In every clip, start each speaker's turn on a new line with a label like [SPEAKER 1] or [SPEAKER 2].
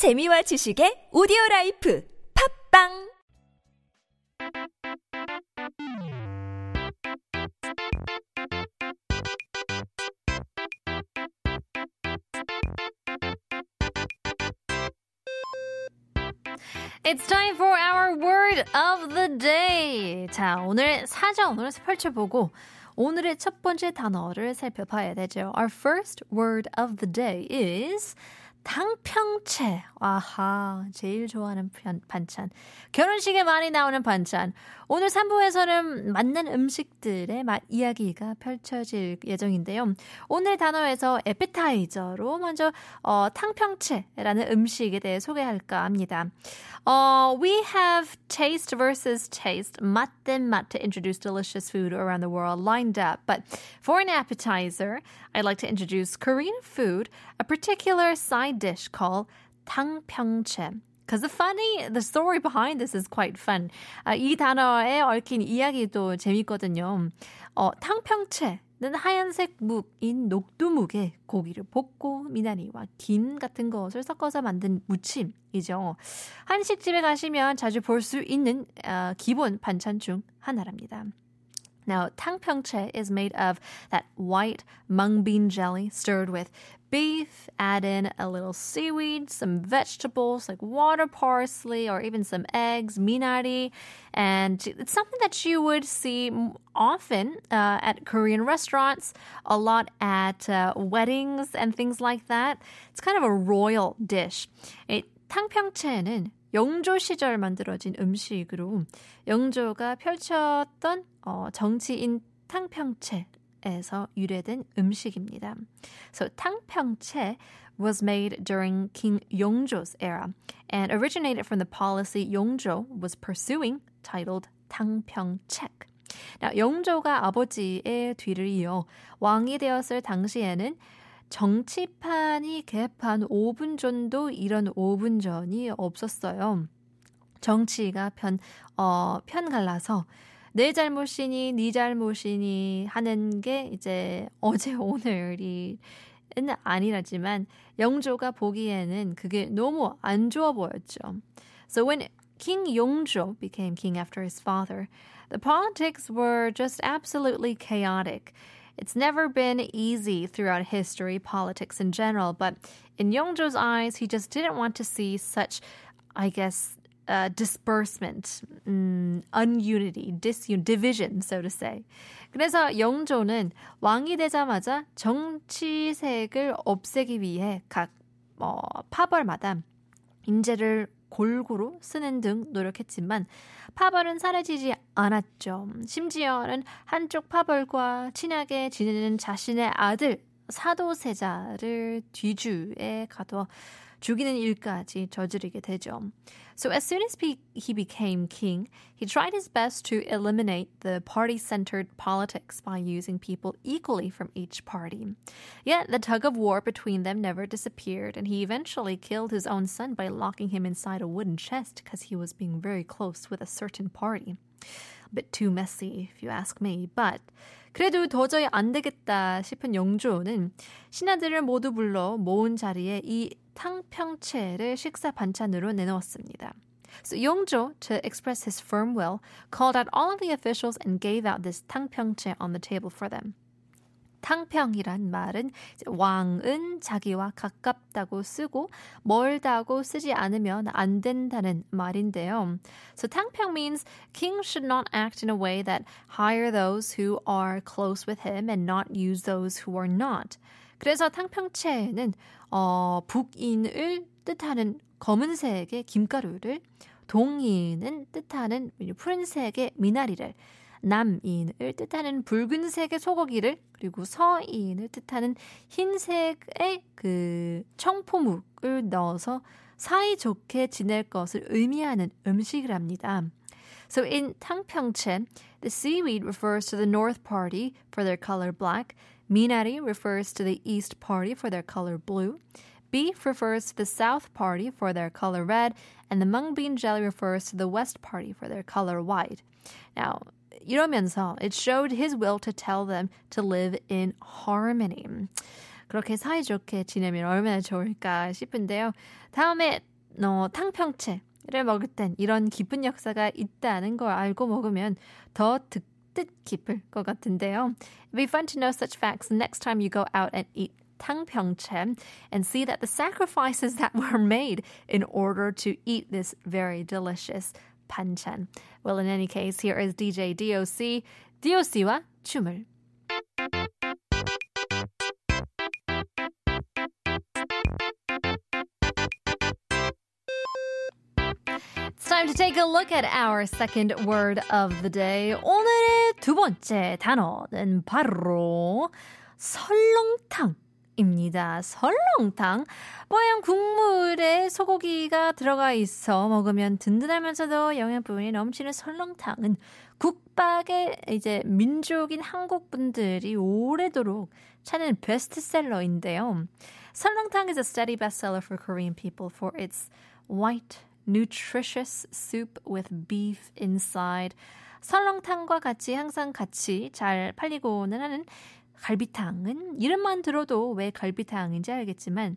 [SPEAKER 1] 재미와 지식의 오디오 라이프 팝빵
[SPEAKER 2] It's time for our word of the day. 자, 오늘 사전을 펼쳐보고 오늘의 첫 번째 단어를 살펴봐야 되죠. Our first word of the day is 당평채. 아하, 제일 좋아하는 반찬. 결혼식에 많이 나오는 반찬. 오늘 3부에서는 만난 음식들의 맛 이야기가 펼쳐질 예정인데요. 오늘 단어에서 에피타이저로 먼저 어, 탕평채라는 음식에 대해 소개할까 합니다. 어, we have taste versus taste, 맛대맛 to introduce delicious food around the world lined up. But for an appetizer, I'd like to introduce Korean food, a particular side dish called 탕평채. Because funny, the story behind this is quite fun. 아, 이 단어에 얽힌 이야기도 재밌거든요. 어, 탕평채는 하얀색 묵인 녹두묵에 고기를 볶고 미나리와 김 같은 것을 섞어서 만든 무침이죠. 한식집에 가시면 자주 볼 수 있는 어, 기본 반찬 중 하나랍니다. Now, tangpyeongchae is made of that white mung bean jelly stirred with beef, add in a little seaweed, some vegetables like water parsley, or even some eggs, minari. And it's something that you would see often uh, at Korean restaurants, a lot at uh, weddings and things like that. It's kind of a royal dish. It, 탕평채는 영조 시절 만들어진 음식으로 영조가 펼쳤던 어, 정치인 탕평채 에서 유래된 음식입니다. So 탕평채 was made during King Yongjo's era and originated from the policy Yongjo was pursuing titled 탕평책. Now, 영조가 아버지의 뒤를 이어 왕이 되었을 당시에는 정치판이 개판 5분 전도 이런 5분 전이 없었어요. 정치가 편, 어, 편 갈라서 내 잘못이니 네 잘못이니 하는 게 이제 어제 오늘이 는 아니라지만 영조가 보기에는 그게 너무 안 좋아 보였죠. So when King Yongjo became king after his father, the politics were just absolutely chaotic. It's never been easy throughout history, politics in general, but in Yongjo's eyes, he just didn't want to see such, I guess, uh, disbursement, um, ununity, disun, division, so to say. 그래서 영조는 왕이 되자마자 정치색을 없애기 위해 각 어, 파벌마다 인재를 골고루 쓰는 등 노력했지만 파벌은 사라지지 않았죠. 심지어는 한쪽 파벌과 친하게 지내는 자신의 아들 사도세자를 뒤주에 가둬 죽이는 일까지 저지르게 되죠. So as soon as he became king, he tried his best to eliminate the party-centered politics by using people equally from each party. Yet the tug of war between them never disappeared, and he eventually killed his own son by locking him inside a wooden chest because he was being very close with a certain party. A bit too messy, if you ask me, but 그래도 도저히 안 되겠다 싶은 영조는 신하들을 모두 불러 모은 자리에 이 탕평채를 식사 반찬으로 내놓았습니다. So Yongjo, to express his firm will, called out all of the officials and gave out this 탕평채 on the table for them. 탕평이란 말은 왕은 자기와 가깝다고 쓰고 멀다고 쓰지 않으면 안 된다는 말인데요. So 탕평 means king should not act in a way that hire those who are close with him and not use those who are not. 그래서 탕평채는 어, 북인을 뜻하는 검은색의 김가루를 동인은 뜻하는 푸른색의 미나리를 남인을 뜻하는 붉은색의 소고기를 그리고 서인을 뜻하는 흰색의 그 청포묵을 넣어서 사이좋게 지낼 것을 의미하는 음식이랍니다. So in 탕평채, the seaweed refers to the north party for their color black, minari refers to the east party for their color blue, beef refers to the south party for their color red, and the mung bean jelly refers to the west party for their color white. Now, 이러면서 it showed his will to tell them to live in harmony. 그렇게 사이좋게 지내면 얼마나 좋을까 싶은데요. 다음에 어, 탕평채를 먹을 땐 이런 깊은 역사가 있다는 걸 알고 먹으면 더 득, 뜻 깊을 것 같은데요. It'd be fun to know such facts next time you go out and eat tangpyeongchae and see that the sacrifices that were made in order to eat this very delicious banchan. Well, in any case, here is DJ DOC, DOC와 춤을. time to take a look at our second word of the day. 오늘의 두 번째 단어는 바로 설렁탕 입니다. 설렁탕. 뽀얀 국물에 소고기가 들어가 있어 먹으면 든든하면서도 영양분이 넘치는 설렁탕은 국밥의 이제 민족인 한국 분들이 오래도록 찾는 베스트셀러인데요. 설렁탕 is a steady bestseller for Korean people for its white nutritious soup with beef inside. 설렁탕과 같이 항상 같이 잘 팔리고는 하는 갈비탕은 이름만 들어도 왜 갈비탕인지 알겠지만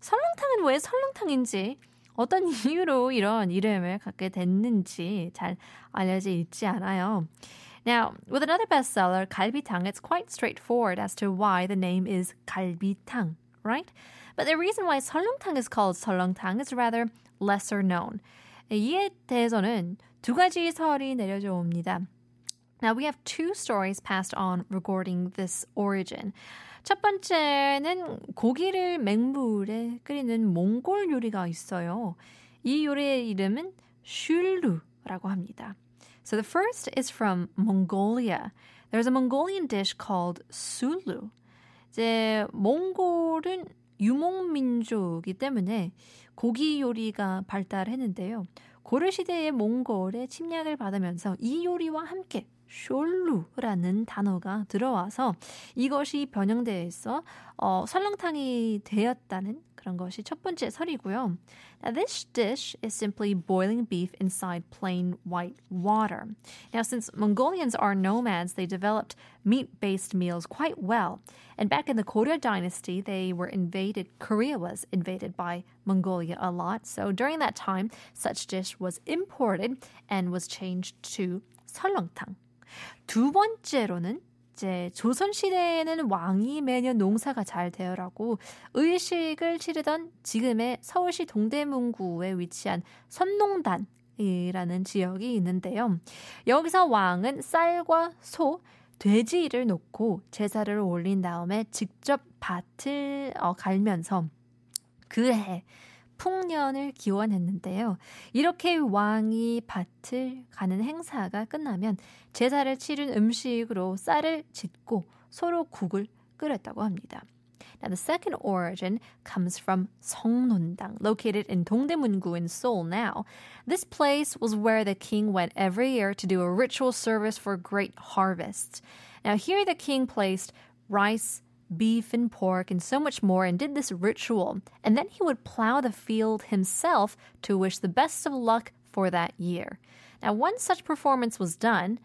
[SPEAKER 2] 설렁탕은 왜 설렁탕인지 어떤 이유로 이런 이름을 갖게 됐는지 잘 알려져 있지 않아요. Now, with another bestseller, 갈비탕, it's quite straightforward as to why the name is 갈비탕, right? But the reason why 설렁탕 is called 설렁탕 is rather lesser known. 이에 대해서는 두 가지 설이 내려져 옵니다. Now we have two stories passed on regarding this origin. 첫 번째는 고기를 맹물에 끓이는 몽골 요리가 있어요. 이 요리의 이름은 슐루라고 합니다. So the first is from Mongolia. There's a Mongolian dish called sulu. 이제 몽골은 유목민족이기 때문에 고기 요리가 발달했는데요. 고려 시대의 몽골의 침략을 받으면서 이 요리와 함께 숄루라는 단어가 들어와서 이것이 변형돼서 어, 설렁탕이 되었다는 그런 것이 첫 번째 설이고요. Now, this dish is simply boiling beef inside plain white water. Now, since Mongolians are nomads, they developed meat-based meals quite well. And back in the Goryeo dynasty, they were invaded. Korea was invaded by Mongolia a lot. So during that time, such dish was imported and was changed to 설렁탕. 두 번째로는 이제 조선 시대에는 왕이 매년 농사가 잘 되어라고 의식을 치르던 지금의 서울시 동대문구에 위치한 선농단 이라는 지역이 있는데요. 여기서 왕은 쌀과 소, 돼지를 놓고 제사를 올린 다음에 직접 밭을 어, 갈면서 그해 풍년을 기원했는데요. 이렇게 왕이 밭을 가는 행사가 끝나면 제사를 치른 음식으로 쌀을 짓고 서로 국을 끓였다고 합니다. Now, the second origin comes from Songnondang, located in Dongdaemun-gu in Seoul now. This place was where the king went every year to do a ritual service for great harvests. Now, here the king placed rice, beef and pork and so much more and did this ritual. And then he would plow the field himself to wish the best of luck for that year. Now, once such performance was done,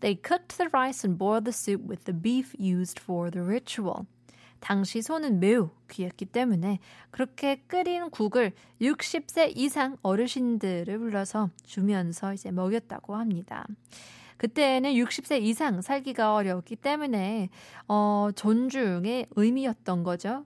[SPEAKER 2] they cooked the rice and boiled the soup with the beef used for the ritual. 당시 소는 매우 귀했기 때문에 그렇게 끓인 국을 60세 이상 어르신들을 불러서 주면서 이제 먹였다고 합니다. 그때는 60세 이상 살기가 어려웠기 때문에 어, 존중의 의미였던 거죠.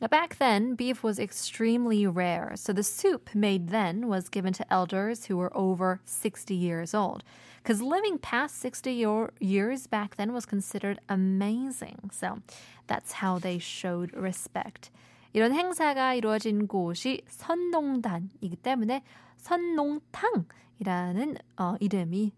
[SPEAKER 2] Back then, beef was extremely rare, so the soup made then was given to elders who were over 60 years old. Because living past 60 years back then was considered amazing. So that's how they showed respect. 이런 행사가 이루어진 곳이 선농단이기 때문에 선농탕이라는 어, 이름이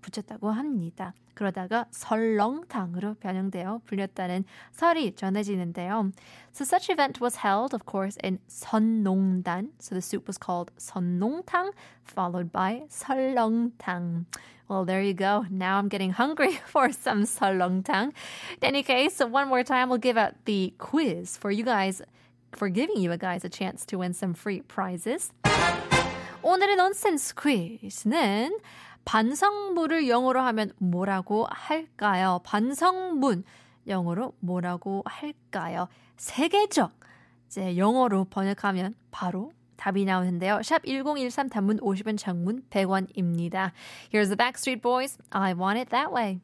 [SPEAKER 2] 붙였다고 합니다. 그러다가 설렁탕으로 변형되어 불렸다는 설이 전해지는데요. So such event was held, of course, in 선농단. So the soup was called 선농탕, followed by 설렁탕. Well, there you go. Now I'm getting hungry for some 설렁탕. In any case, one more time, we'll give out the quiz for you guys, for giving you guys a chance to win some free prizes. 오늘의 넌센스 퀴즈는 반성문을 영어로 하면 뭐라고 할까요? 반성문 영어로 뭐라고 할까요? 세계적 이제 영어로 번역하면 바로 답이 나오는데요. 샵 1013 단문 50원 장문 100원입니다. Here's the Backstreet Boys. I want it that way.